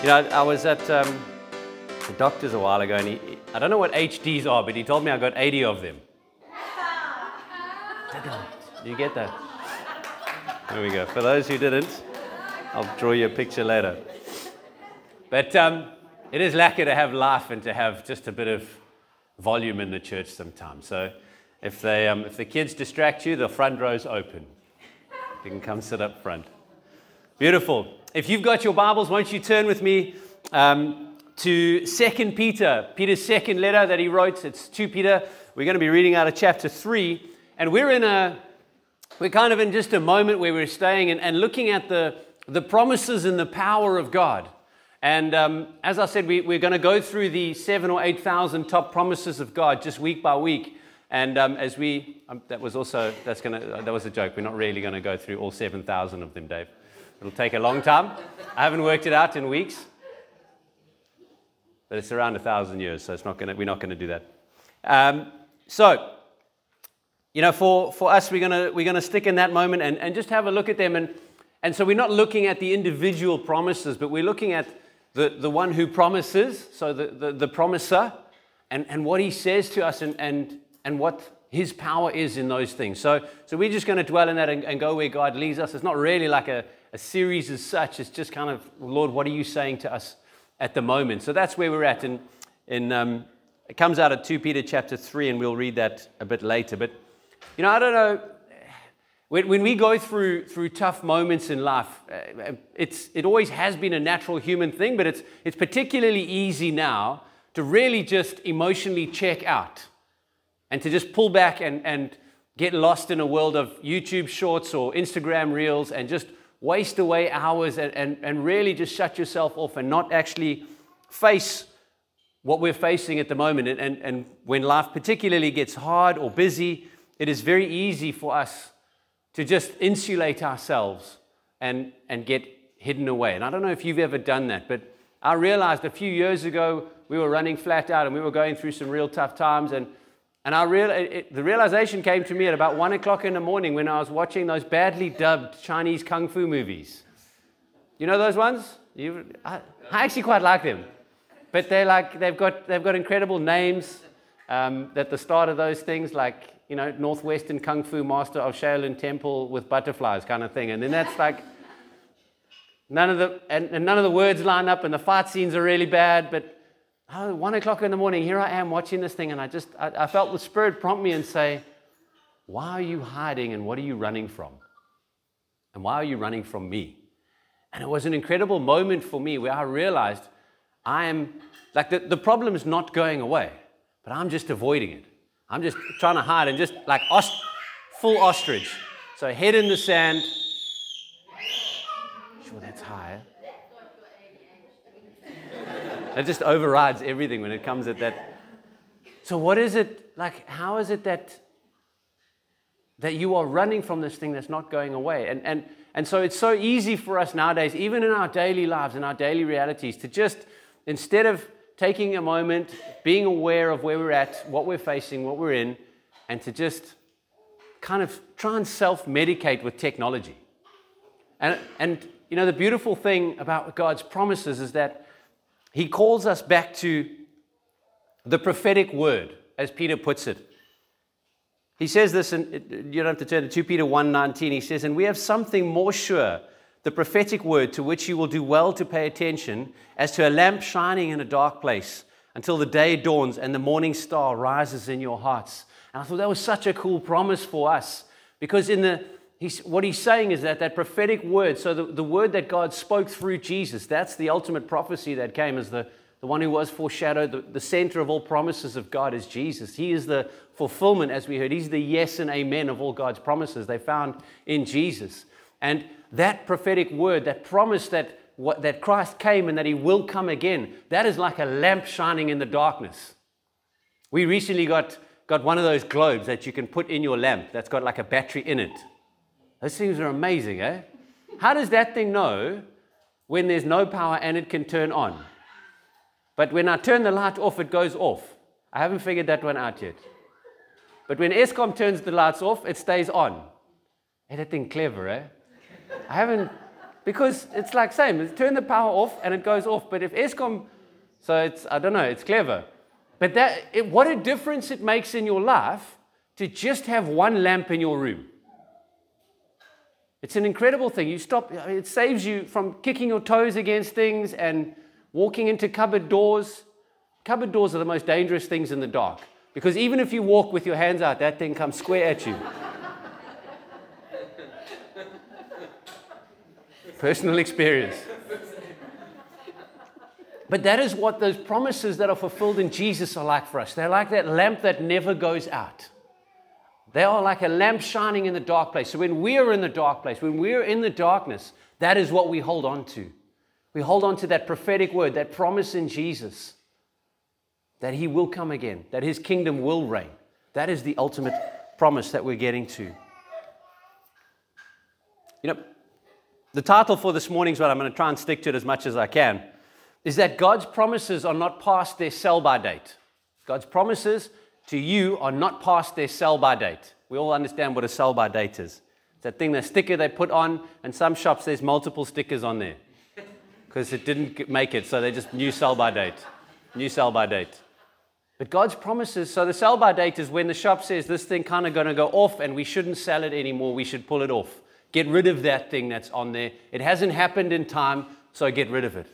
You know, I was at um, the doctor's a while ago, and he, I don't know what HDs are, but he told me I got 80 of them. Do you get that? There we go. For those who didn't, I'll draw you a picture later. But um, it is lucky to have life and to have just a bit of volume in the church sometimes. So if, they, um, if the kids distract you, the front row's open. You can come sit up front. Beautiful. If you've got your Bibles, won't you turn with me um, to Second Peter, Peter's second letter that he wrote. It's 2 Peter. We're going to be reading out of chapter 3. And we're in a, we're kind of in just a moment where we're staying and, and looking at the, the promises and the power of God. And um, as I said, we, we're going to go through the seven or 8,000 top promises of God just week by week. And um, as we, um, that was also, that's going to, that was a joke. We're not really going to go through all 7,000 of them, Dave. It'll take a long time. I haven't worked it out in weeks. But it's around a thousand years, so it's not gonna, we're not going to do that. Um, so, you know, for, for us, we're going we're gonna stick in that moment and, and just have a look at them. And, and so we're not looking at the individual promises, but we're looking at the, the one who promises, so the, the, the promiser, and, and what he says to us and, and, and what his power is in those things. So, so we're just going to dwell in that and, and go where God leads us. It's not really like a, a series as such. It's just kind of, Lord, what are you saying to us at the moment? So that's where we're at. And um, it comes out of 2 Peter chapter 3, and we'll read that a bit later. But, you know, I don't know. When, when we go through, through tough moments in life, uh, it's, it always has been a natural human thing, but it's, it's particularly easy now to really just emotionally check out and to just pull back and, and get lost in a world of YouTube shorts or Instagram reels and just waste away hours and, and, and really just shut yourself off and not actually face what we're facing at the moment. And, and, and when life particularly gets hard or busy, it is very easy for us to just insulate ourselves and, and get hidden away. And I don't know if you've ever done that, but I realized a few years ago we were running flat out and we were going through some real tough times. And and I real, it, the realization came to me at about one o'clock in the morning when I was watching those badly dubbed Chinese kung fu movies. You know those ones? You, I, I actually quite like them, but they're like they've got they've got incredible names um, at the start of those things, like you know Northwestern Kung Fu Master of Shaolin Temple with butterflies kind of thing, and then that's like none of the and, and none of the words line up, and the fight scenes are really bad, but oh, one o'clock in the morning, here I am watching this thing, and I just, I, I felt the Spirit prompt me and say, Why are you hiding and what are you running from? And why are you running from me? And it was an incredible moment for me where I realized I am, like, the, the problem is not going away, but I'm just avoiding it. I'm just trying to hide and just like ost- full ostrich. So head in the sand. Sure, that's high. It just overrides everything when it comes at that. So, what is it like? How is it that that you are running from this thing that's not going away? And and and so it's so easy for us nowadays, even in our daily lives, and our daily realities, to just instead of taking a moment, being aware of where we're at, what we're facing, what we're in, and to just kind of try and self-medicate with technology. And and you know the beautiful thing about God's promises is that he calls us back to the prophetic word, as Peter puts it. He says this, and you don't have to turn to 2 Peter 1.19. He says, And we have something more sure, the prophetic word to which you will do well to pay attention, as to a lamp shining in a dark place until the day dawns and the morning star rises in your hearts. And I thought that was such a cool promise for us because in the he's, what he's saying is that that prophetic word, so the, the word that God spoke through Jesus, that's the ultimate prophecy that came as the, the one who was foreshadowed. The, the center of all promises of God is Jesus. He is the fulfillment, as we heard. He's the yes and amen of all God's promises. They found in Jesus. And that prophetic word, that promise that, what, that Christ came and that he will come again, that is like a lamp shining in the darkness. We recently got, got one of those globes that you can put in your lamp that's got like a battery in it. Those things are amazing, eh? How does that thing know when there's no power and it can turn on? But when I turn the light off, it goes off. I haven't figured that one out yet. But when Eskom turns the lights off, it stays on. Hey, that thing clever, eh? I haven't Because it's like same, turn the power off and it goes off. But if Eskom, so it's, I don't know, it's clever. But that, it, what a difference it makes in your life to just have one lamp in your room. It's an incredible thing. You stop, it saves you from kicking your toes against things and walking into cupboard doors. Cupboard doors are the most dangerous things in the dark because even if you walk with your hands out, that thing comes square at you. Personal experience. But that is what those promises that are fulfilled in Jesus are like for us. They're like that lamp that never goes out. They are like a lamp shining in the dark place. So when we are in the dark place, when we're in the darkness, that is what we hold on to. We hold on to that prophetic word, that promise in Jesus that he will come again, that his kingdom will reign. That is the ultimate promise that we're getting to. You know, the title for this morning's what I'm going to try and stick to it as much as I can is that God's promises are not past their sell by date. God's promises to you are not past their sell by date. We all understand what a sell by date is. It's that thing, the sticker they put on, and some shops there's multiple stickers on there because it didn't make it, so they just new sell by date. New sell by date. But God's promises, so the sell by date is when the shop says this thing kind of going to go off and we shouldn't sell it anymore, we should pull it off. Get rid of that thing that's on there. It hasn't happened in time, so get rid of it.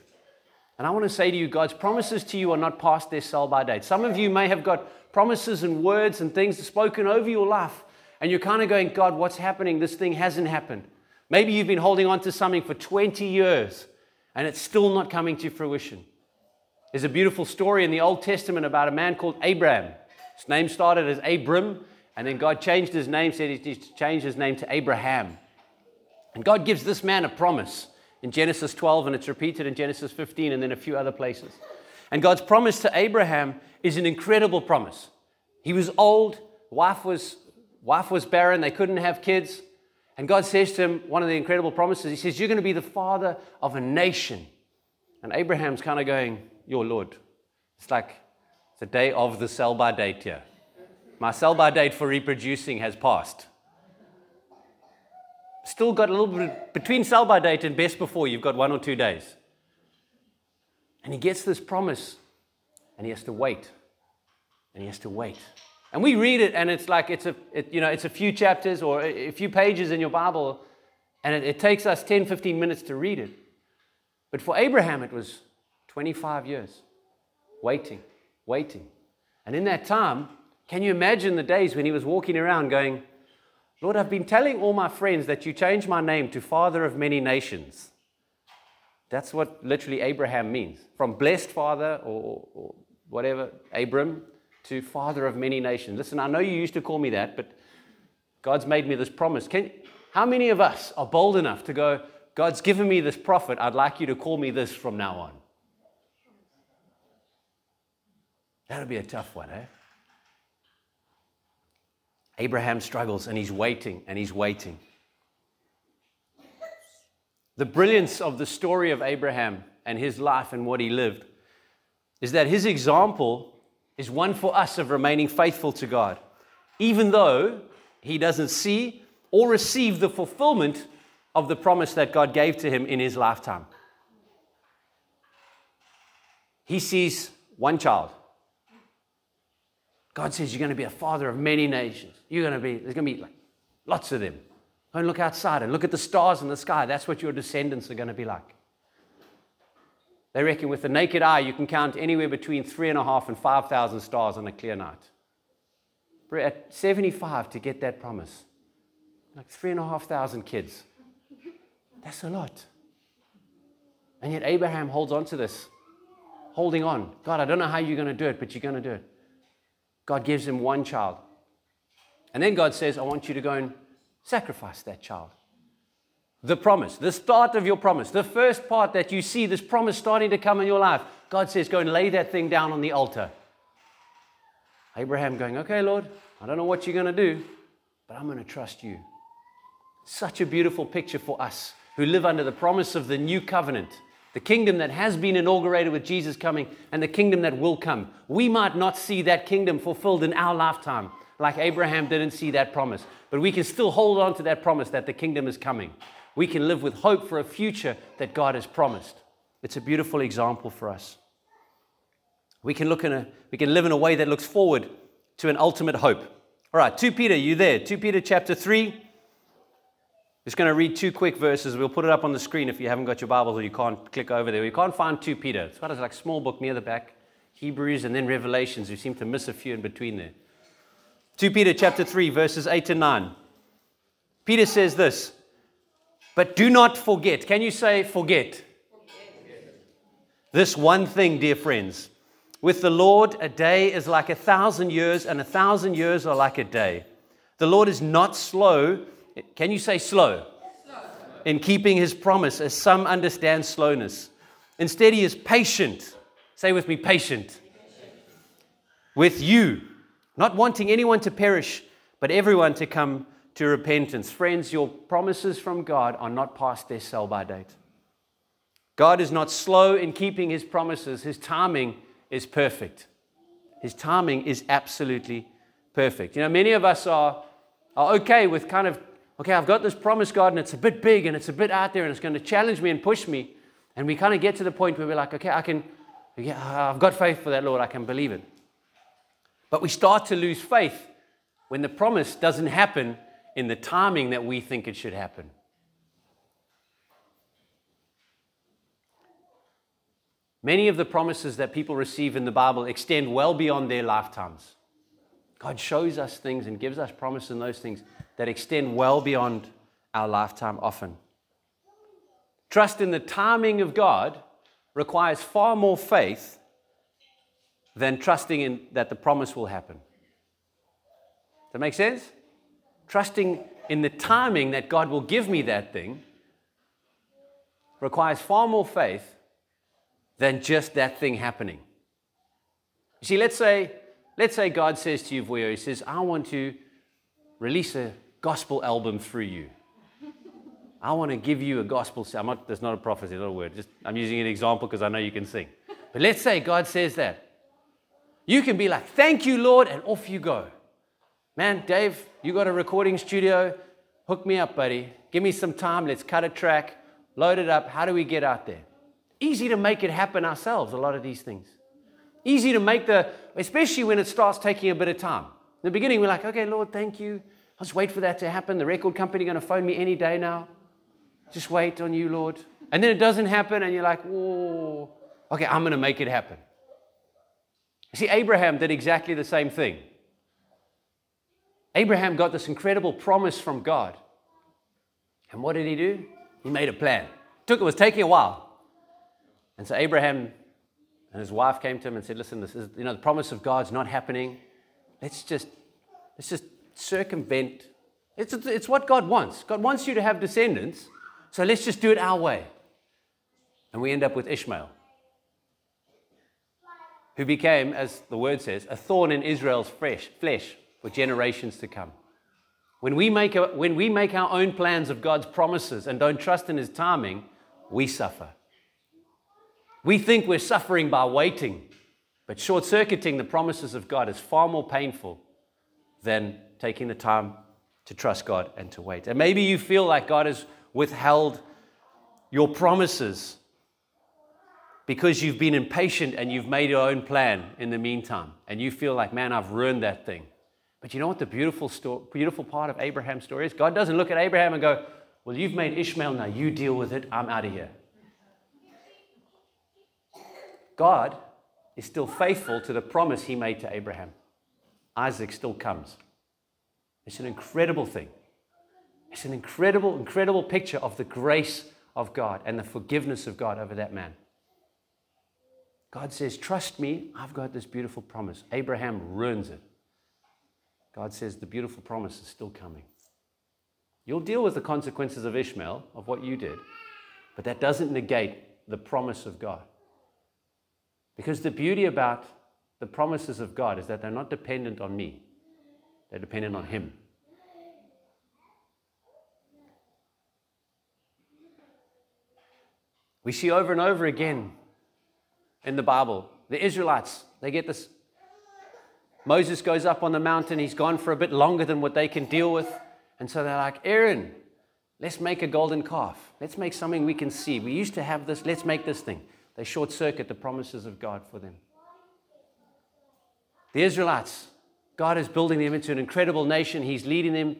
And I want to say to you, God's promises to you are not past their sell by date. Some of you may have got promises and words and things spoken over your life, and you're kind of going, God, what's happening? This thing hasn't happened. Maybe you've been holding on to something for 20 years, and it's still not coming to fruition. There's a beautiful story in the Old Testament about a man called Abraham. His name started as Abram, and then God changed his name, said he changed his name to Abraham. And God gives this man a promise in Genesis 12, and it's repeated in Genesis 15 and then a few other places. And God's promise to Abraham is an incredible promise. He was old, wife was, wife was barren, they couldn't have kids. And God says to him, one of the incredible promises, He says, You're going to be the father of a nation. And Abraham's kind of going, your Lord. It's like the day of the sell by date here. My sell by date for reproducing has passed. Still got a little bit between sell by date and best before, you've got one or two days. And he gets this promise and he has to wait. And he has to wait. And we read it and it's like it's a, it, you know, it's a few chapters or a few pages in your Bible and it, it takes us 10, 15 minutes to read it. But for Abraham, it was 25 years waiting, waiting. And in that time, can you imagine the days when he was walking around going, Lord, I've been telling all my friends that you changed my name to Father of Many Nations. That's what literally Abraham means. From blessed father or, or whatever, Abram, to Father of Many Nations. Listen, I know you used to call me that, but God's made me this promise. Can, how many of us are bold enough to go, God's given me this prophet, I'd like you to call me this from now on? That'll be a tough one, eh? Abraham struggles and he's waiting and he's waiting. The brilliance of the story of Abraham and his life and what he lived is that his example is one for us of remaining faithful to God, even though he doesn't see or receive the fulfillment of the promise that God gave to him in his lifetime. He sees one child God says you're going to be a father of many nations. You're going to be, there's going to be like lots of them. Go and look outside and look at the stars in the sky. That's what your descendants are going to be like. They reckon with the naked eye, you can count anywhere between three and a half and 5,000 stars on a clear night. At 75 to get that promise, like three and a half thousand kids. That's a lot. And yet Abraham holds on to this, holding on. God, I don't know how you're going to do it, but you're going to do it. God gives him one child. And then God says, I want you to go and sacrifice that child. The promise, the start of your promise, the first part that you see this promise starting to come in your life, God says, Go and lay that thing down on the altar. Abraham going, Okay, Lord, I don't know what you're going to do, but I'm going to trust you. Such a beautiful picture for us who live under the promise of the new covenant the kingdom that has been inaugurated with Jesus coming, and the kingdom that will come. We might not see that kingdom fulfilled in our lifetime, like Abraham didn't see that promise, but we can still hold on to that promise that the kingdom is coming. we can live with hope for a future that God has promised. It's a beautiful example for us. We can, look in a, we can live in a way that looks forward to an ultimate hope. All right, 2 Peter, you there? 2 Peter chapter 3. Just going to read two quick verses. We'll put it up on the screen if you haven't got your Bibles or you can't click over there. You can't find 2 Peter. It's got a like small book near the back. Hebrews and then Revelations. You seem to miss a few in between there. 2 Peter chapter 3, verses 8 and 9. Peter says this, but do not forget. Can you say forget? This one thing, dear friends. With the Lord, a day is like a thousand years, and a thousand years are like a day. The Lord is not slow. Can you say slow? slow? In keeping his promise, as some understand slowness. Instead, he is patient. Say with me, patient. With you, not wanting anyone to perish, but everyone to come to repentance. Friends, your promises from God are not past their sell by date. God is not slow in keeping his promises, his timing is perfect. His timing is absolutely perfect. You know, many of us are, are okay with kind of, okay, I've got this promise, God, and it's a bit big and it's a bit out there and it's going to challenge me and push me. And we kind of get to the point where we're like, okay, I can, yeah, I've got faith for that, Lord, I can believe it. But we start to lose faith when the promise doesn't happen in the timing that we think it should happen. Many of the promises that people receive in the Bible extend well beyond their lifetimes. God shows us things and gives us promises in those things that extend well beyond our lifetime often. Trust in the timing of God requires far more faith than trusting in that the promise will happen. Does that make sense? Trusting in the timing that God will give me that thing requires far more faith than just that thing happening. You see, let's say, let's say God says to you, Vuyo, He says, I want to release a gospel album through you. I want to give you a gospel. I'm not, that's not a prophecy, not a word. Just, I'm using an example because I know you can sing. But let's say God says that. You can be like, thank you, Lord, and off you go. Man, Dave, you got a recording studio. Hook me up, buddy. Give me some time. Let's cut a track, load it up. How do we get out there? Easy to make it happen ourselves, a lot of these things. Easy to make the, especially when it starts taking a bit of time. In the beginning, we're like, okay, Lord, thank you. Just wait for that to happen. The record company going to phone me any day now. Just wait on you, Lord. And then it doesn't happen, and you're like, whoa, okay, I'm going to make it happen. See, Abraham did exactly the same thing. Abraham got this incredible promise from God. And what did he do? He made a plan. It, took, it was taking a while. And so Abraham and his wife came to him and said, Listen, this is, you know, the promise of God's not happening. Let's just, let's just circumvent. It's, it's what God wants. God wants you to have descendants, so let's just do it our way. And we end up with Ishmael, who became, as the word says, a thorn in Israel's flesh, flesh for generations to come. When we, make a, when we make our own plans of God's promises and don't trust in His timing, we suffer. We think we're suffering by waiting, but short circuiting the promises of God is far more painful than taking the time to trust God and to wait. And maybe you feel like God has withheld your promises because you've been impatient and you've made your own plan in the meantime. And you feel like, man, I've ruined that thing. But you know what the beautiful, story, beautiful part of Abraham's story is? God doesn't look at Abraham and go, Well, you've made Ishmael, now you deal with it, I'm out of here. God is still faithful to the promise he made to Abraham. Isaac still comes. It's an incredible thing. It's an incredible, incredible picture of the grace of God and the forgiveness of God over that man. God says, Trust me, I've got this beautiful promise. Abraham ruins it. God says, The beautiful promise is still coming. You'll deal with the consequences of Ishmael, of what you did, but that doesn't negate the promise of God. Because the beauty about the promises of God is that they're not dependent on me, they're dependent on Him. We see over and over again in the Bible the Israelites, they get this. Moses goes up on the mountain, he's gone for a bit longer than what they can deal with. And so they're like, Aaron, Let's make a golden calf. Let's make something we can see. We used to have this. Let's make this thing. They short circuit the promises of God for them. The Israelites, God is building them into an incredible nation. He's leading them.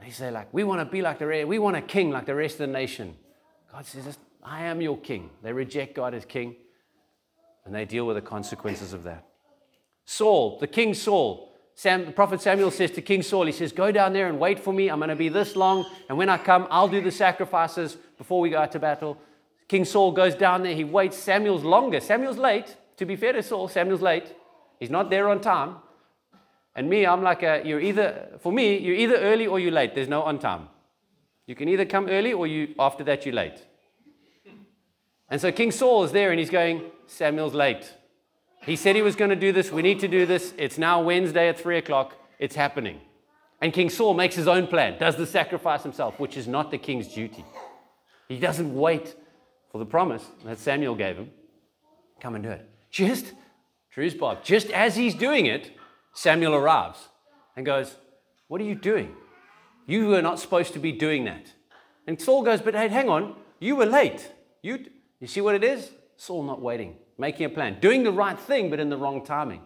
They say, like, we want to be like the rest. We want a king like the rest of the nation. God says, I am your king. They reject God as king, and they deal with the consequences of that. Saul, the king Saul, Sam, the prophet Samuel says to King Saul, he says, Go down there and wait for me. I'm going to be this long. And when I come, I'll do the sacrifices before we go out to battle. King Saul goes down there. He waits. Samuel's longer. Samuel's late. To be fair to Saul, Samuel's late. He's not there on time. And me, I'm like, a, you're either, for me, you're either early or you're late. There's no on time. You can either come early or you, after that, you're late. And so King Saul is there and he's going, Samuel's late. He said he was going to do this. We need to do this. It's now Wednesday at 3 o'clock. It's happening. And King Saul makes his own plan, does the sacrifice himself, which is not the king's duty. He doesn't wait for the promise that Samuel gave him. Come and do it. Just, truth Bob, just as he's doing it, Samuel arrives and goes, What are you doing? You were not supposed to be doing that. And Saul goes, But hey, hang on, you were late. You, you see what it is? Saul not waiting making a plan, doing the right thing, but in the wrong timing.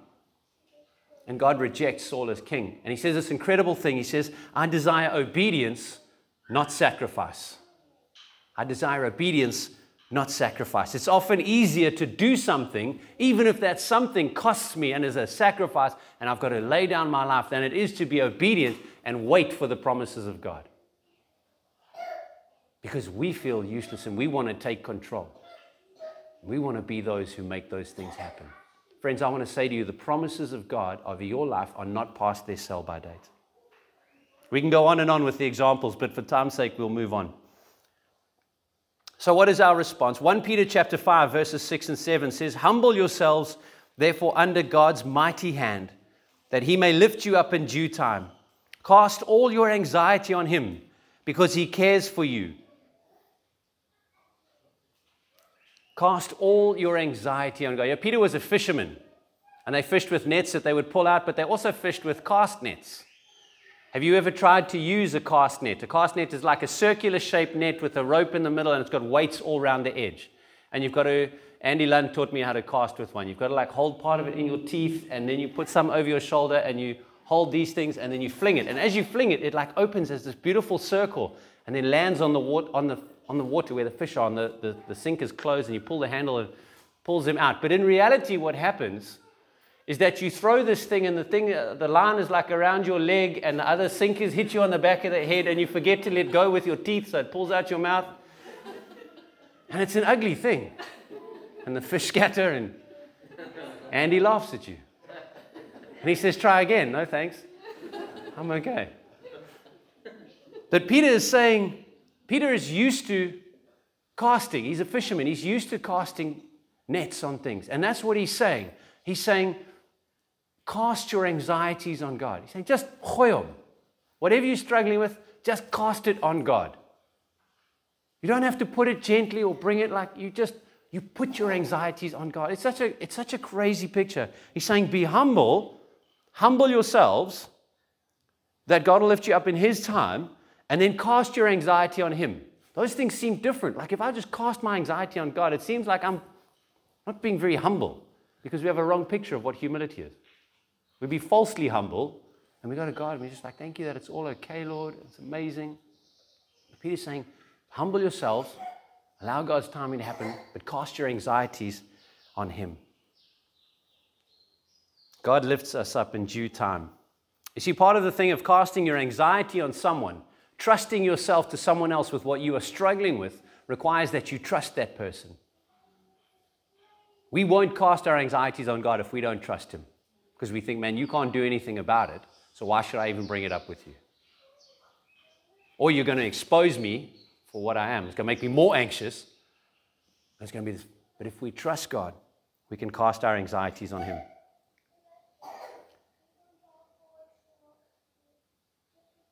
And God rejects Saul as king. And he says this incredible thing. He says, I desire obedience, not sacrifice. I desire obedience, not sacrifice. It's often easier to do something, even if that something costs me and is a sacrifice, and I've got to lay down my life, than it is to be obedient and wait for the promises of God. Because we feel useless and we want to take control. We want to be those who make those things happen. Friends, I want to say to you the promises of God over your life are not past their sell by date. We can go on and on with the examples, but for time's sake, we'll move on. So, what is our response? 1 Peter chapter 5, verses 6 and 7 says, Humble yourselves, therefore, under God's mighty hand, that he may lift you up in due time. Cast all your anxiety on him, because he cares for you. Cast all your anxiety on God. Yeah, Peter was a fisherman, and they fished with nets that they would pull out, but they also fished with cast nets. Have you ever tried to use a cast net? A cast net is like a circular shaped net with a rope in the middle, and it's got weights all around the edge. And you've got to, Andy Lund taught me how to cast with one. You've got to like hold part of it in your teeth, and then you put some over your shoulder, and you hold these things, and then you fling it. And as you fling it, it like opens as this beautiful circle, and then lands on the, water, on the on the water where the fish are, and the, the, the sink is closed, and you pull the handle and pulls them out. But in reality, what happens is that you throw this thing, and the thing, uh, the line is like around your leg, and the other sinkers hit you on the back of the head, and you forget to let go with your teeth, so it pulls out your mouth. And it's an ugly thing. And the fish scatter, and Andy laughs at you. And he says, Try again. No, thanks. I'm okay. But Peter is saying, Peter is used to casting. He's a fisherman. He's used to casting nets on things. And that's what he's saying. He's saying, cast your anxieties on God. He's saying, just hoyom. Whatever you're struggling with, just cast it on God. You don't have to put it gently or bring it like you just you put your anxieties on God. It's such a it's such a crazy picture. He's saying, be humble, humble yourselves, that God will lift you up in his time and then cast your anxiety on Him. Those things seem different. Like if I just cast my anxiety on God, it seems like I'm not being very humble because we have a wrong picture of what humility is. We'd be falsely humble and we go to God and we're just like, thank you that it's all okay, Lord. It's amazing. Peter's saying, humble yourselves, allow God's timing to happen, but cast your anxieties on Him. God lifts us up in due time. You see, part of the thing of casting your anxiety on someone Trusting yourself to someone else with what you are struggling with requires that you trust that person. We won't cast our anxieties on God if we don't trust Him because we think, man, you can't do anything about it, so why should I even bring it up with you? Or you're going to expose me for what I am. It's going to make me more anxious. It's going to be this. But if we trust God, we can cast our anxieties on Him.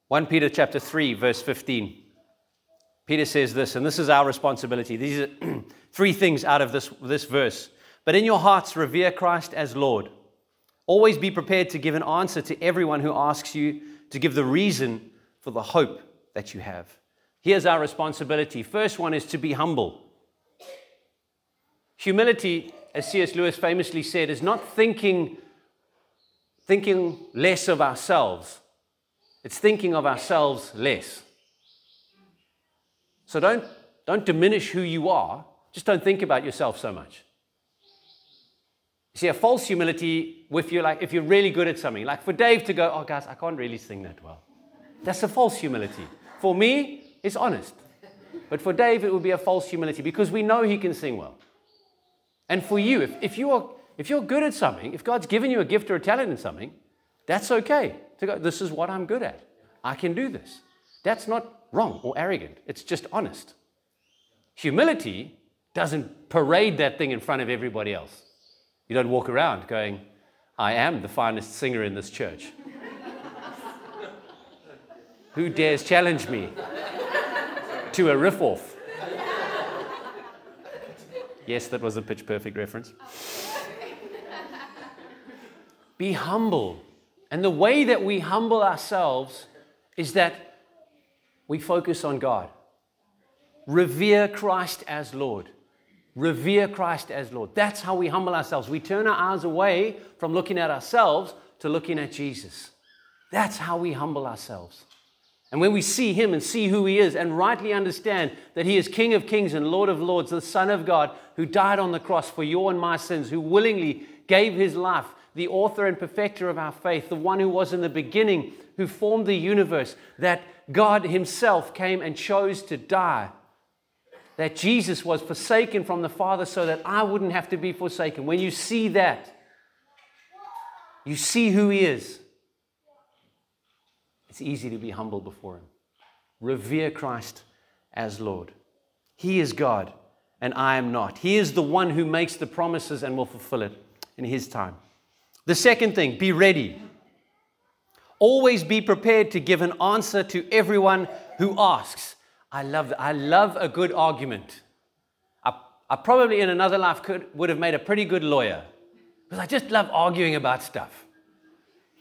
1 Peter chapter 3 verse 15. Peter says this, and this is our responsibility. These are three things out of this, this verse. But in your hearts, revere Christ as Lord. Always be prepared to give an answer to everyone who asks you to give the reason for the hope that you have. Here's our responsibility. First one is to be humble. Humility, as C.S. Lewis famously said, is not thinking, thinking less of ourselves, it's thinking of ourselves less. So don't, don't diminish who you are, just don't think about yourself so much. You see, a false humility with you, like if you're really good at something, like for Dave to go, oh, guys, I can't really sing that well. That's a false humility. For me, it's honest. But for Dave, it would be a false humility because we know he can sing well. And for you, if, if, you are, if you're good at something, if God's given you a gift or a talent in something, that's okay to go, this is what I'm good at. I can do this. That's not wrong or arrogant, it's just honest. Humility doesn't parade that thing in front of everybody else. You don't walk around going, I am the finest singer in this church. Who dares challenge me to a riff off? Yes, that was a pitch perfect reference. Be humble. And the way that we humble ourselves is that we focus on God. Revere Christ as Lord. Revere Christ as Lord. That's how we humble ourselves. We turn our eyes away from looking at ourselves to looking at Jesus. That's how we humble ourselves. And when we see Him and see who He is and rightly understand that He is King of kings and Lord of lords, the Son of God who died on the cross for your and my sins, who willingly gave His life, the author and perfecter of our faith, the one who was in the beginning, who formed the universe, that God Himself came and chose to die that Jesus was forsaken from the Father so that I wouldn't have to be forsaken. When you see that, you see who He is. It's easy to be humble before Him. Revere Christ as Lord. He is God, and I am not. He is the one who makes the promises and will fulfill it in His time. The second thing, be ready. Always be prepared to give an answer to everyone who asks. I love, I love a good argument. I, I probably in another life could, would have made a pretty good lawyer because I just love arguing about stuff.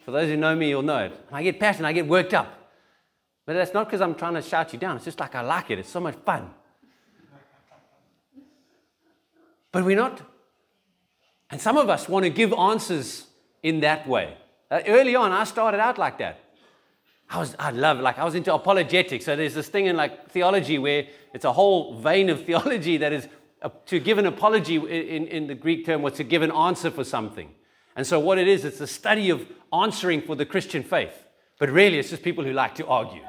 For those who know me, you'll know it. I get passionate, I get worked up. But that's not because I'm trying to shout you down. It's just like I like it. It's so much fun. But we're not. And some of us want to give answers in that way. Uh, early on, I started out like that. I was, I love, like, I was into apologetics. So there's this thing in like theology where it's a whole vein of theology that is a, to give an apology in, in the Greek term was to give an answer for something. And so what it is, it's a study of answering for the Christian faith. But really, it's just people who like to argue.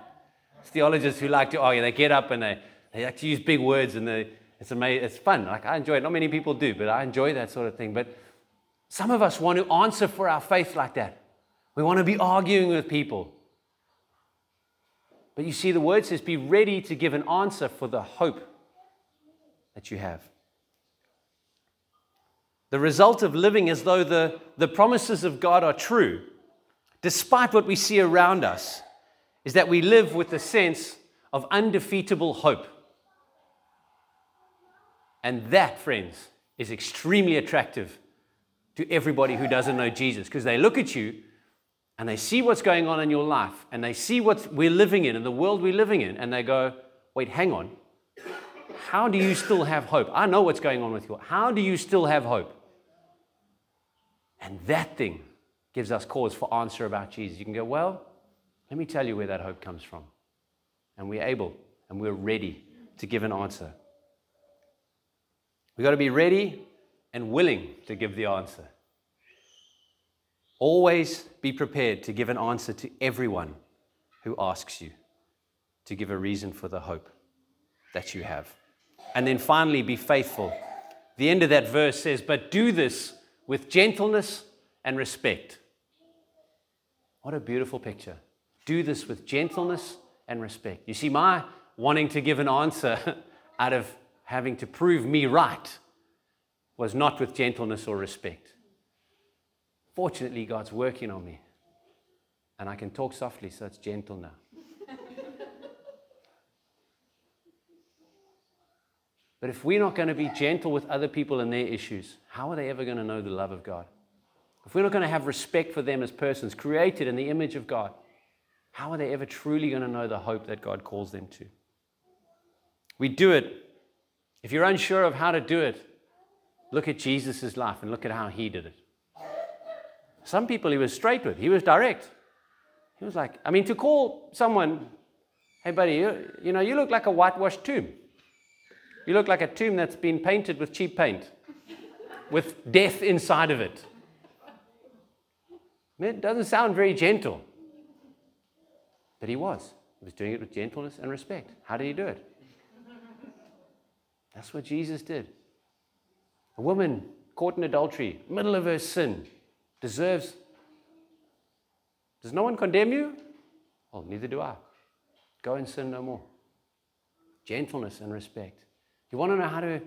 It's theologians who like to argue. They get up and they, they like to use big words and they, it's amazing. It's fun. Like I enjoy it. Not many people do, but I enjoy that sort of thing. But some of us want to answer for our faith like that. We want to be arguing with people. But you see, the word says, be ready to give an answer for the hope that you have. The result of living as though the, the promises of God are true, despite what we see around us, is that we live with a sense of undefeatable hope. And that, friends, is extremely attractive to everybody who doesn't know Jesus because they look at you and they see what's going on in your life and they see what we're living in and the world we're living in and they go, wait, hang on. How do you still have hope? I know what's going on with you. How do you still have hope? And that thing gives us cause for answer about Jesus. You can go, well, let me tell you where that hope comes from. And we're able and we're ready to give an answer. We've got to be ready and willing to give the answer. Always be prepared to give an answer to everyone who asks you, to give a reason for the hope that you have. And then finally, be faithful. The end of that verse says, But do this with gentleness and respect. What a beautiful picture. Do this with gentleness and respect. You see, my wanting to give an answer out of having to prove me right was not with gentleness or respect. Fortunately, God's working on me. And I can talk softly, so it's gentle now. but if we're not going to be gentle with other people and their issues, how are they ever going to know the love of God? If we're not going to have respect for them as persons created in the image of God, how are they ever truly going to know the hope that God calls them to? We do it. If you're unsure of how to do it, look at Jesus' life and look at how he did it. Some people he was straight with, he was direct. He was like, I mean, to call someone, hey, buddy, you, you know, you look like a whitewashed tomb. You look like a tomb that's been painted with cheap paint, with death inside of it. It doesn't sound very gentle. But he was. He was doing it with gentleness and respect. How did he do it? That's what Jesus did. A woman caught in adultery, middle of her sin, deserves. Does no one condemn you? Well, neither do I. Go and sin no more. Gentleness and respect. You want to know how to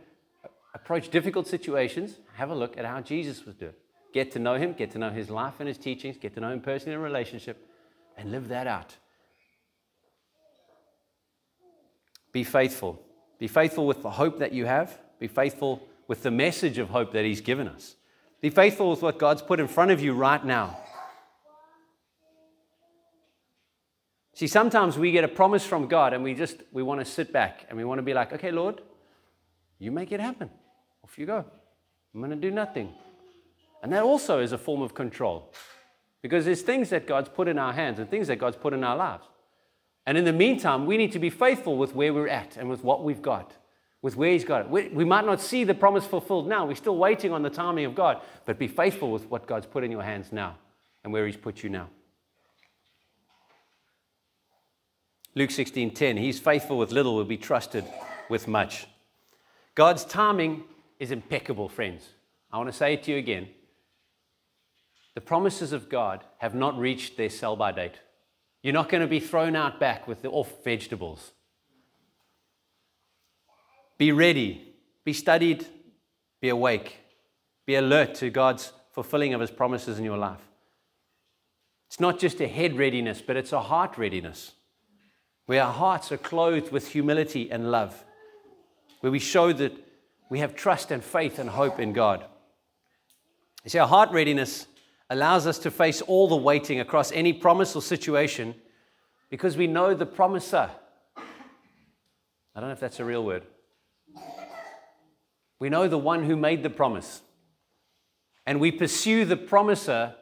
approach difficult situations? Have a look at how Jesus was doing. Get to know him, get to know his life and his teachings, get to know him personally in relationship, and live that out. Be faithful. Be faithful with the hope that you have. Be faithful with the message of hope that He's given us. Be faithful with what God's put in front of you right now. See, sometimes we get a promise from God and we just we want to sit back and we want to be like, okay, Lord, you make it happen. Off you go. I'm going to do nothing. And that also is a form of control. Because there's things that God's put in our hands and things that God's put in our lives. And in the meantime, we need to be faithful with where we're at and with what we've got, with where He's got it. We, we, might not see the promise fulfilled now. We're still waiting on the timing of God, but be faithful with what God's put in your hands now and where He's put you now. Luke 16:10, He's faithful with little, will be trusted with much. God's timing is impeccable, friends. I want to say it to you again. The promises of God have not reached their sell by date. You're not going to be thrown out back with the off vegetables. Be ready, be studied, be awake, be alert to God's fulfilling of His promises in your life. It's not just a head readiness, but it's a heart readiness, where our hearts are clothed with humility and love, where we show that we have trust and faith and hope in God. You see, our heart readiness allows us to face all the waiting across any promise or situation because we know the promiser. I don't know if that's a real word. We know the one who made the promise. And we pursue the promiser,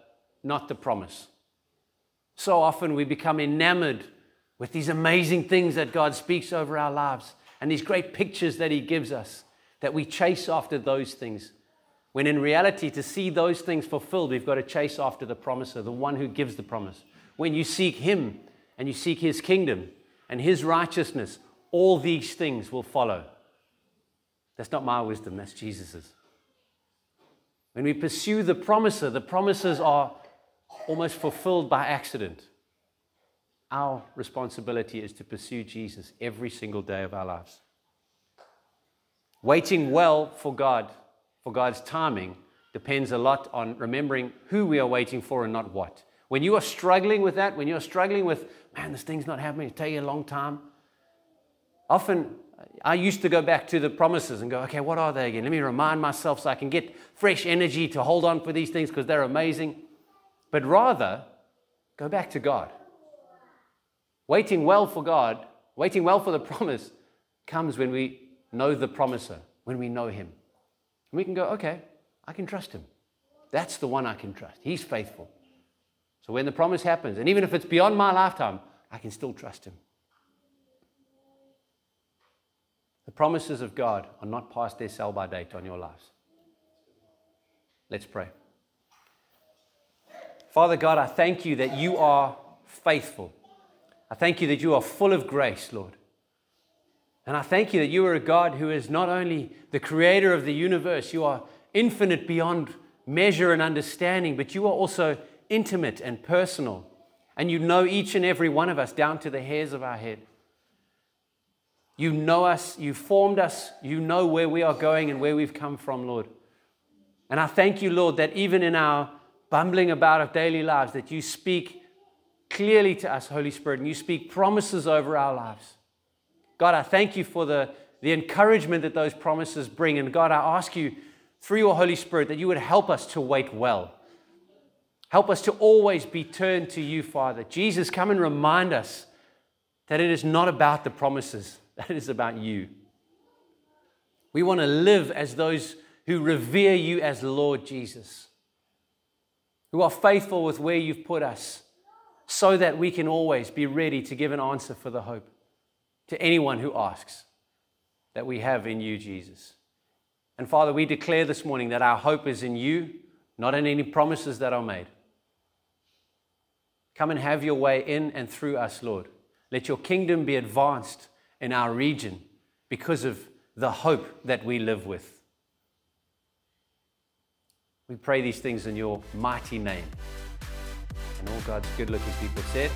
not the promise. So often we become enamored with these amazing things that God speaks over our lives and these great pictures that He gives us, that we chase after those things. When in reality, to see those things fulfilled, we've got to chase after the promiser, the one who gives the promise. When you seek Him and you seek His kingdom and His righteousness, all these things will follow. That's not my wisdom, that's Jesus's. When we pursue the promiser, the promises are almost fulfilled by accident. Our responsibility is to pursue Jesus every single day of our lives. Waiting well for God for God's timing depends a lot on remembering who we are waiting for and not what. When you are struggling with that, when you're struggling with, man, this thing's not happening, it's taking a long time, often I used to go back to the promises and go, okay, what are they again? Let me remind myself so I can get fresh energy to hold on for these things because they're amazing. But rather, go back to God. Waiting well for God, waiting well for the promise, comes when we know the promiser, when we know Him. And we can go, okay, I can trust him. That's the one I can trust. He's faithful. So when the promise happens, and even if it's beyond my lifetime, I can still trust him. The promises of God are not past their sell by date on your lives. Let's pray. Father God, I thank you that you are faithful. I thank you that you are full of grace, Lord. And I thank you that you are a God who is not only the creator of the universe, you are infinite beyond measure and understanding, but you are also intimate and personal. And you know each and every one of us down to the hairs of our head. You know us, you formed us, you know where we are going and where we've come from, Lord. And I thank you, Lord, that even in our bumbling about of daily lives, that you speak clearly to us, Holy Spirit, and you speak promises over our lives. God, I thank you for the, the encouragement that those promises bring. And God, I ask you through your Holy Spirit that you would help us to wait well. Help us to always be turned to you, Father. Jesus, come and remind us that it is not about the promises, that is about you. We want to live as those who revere you as Lord Jesus, who are faithful with where you've put us, so that we can always be ready to give an answer for the hope to anyone who asks that we have in you, Jesus. And Father, we declare this morning that our hope is in you, not in any promises that are made. Come and have your way in and through us, Lord. Let your kingdom be advanced in our region because of the hope that we live with. We pray these things in your mighty name. And all God's good looking people said,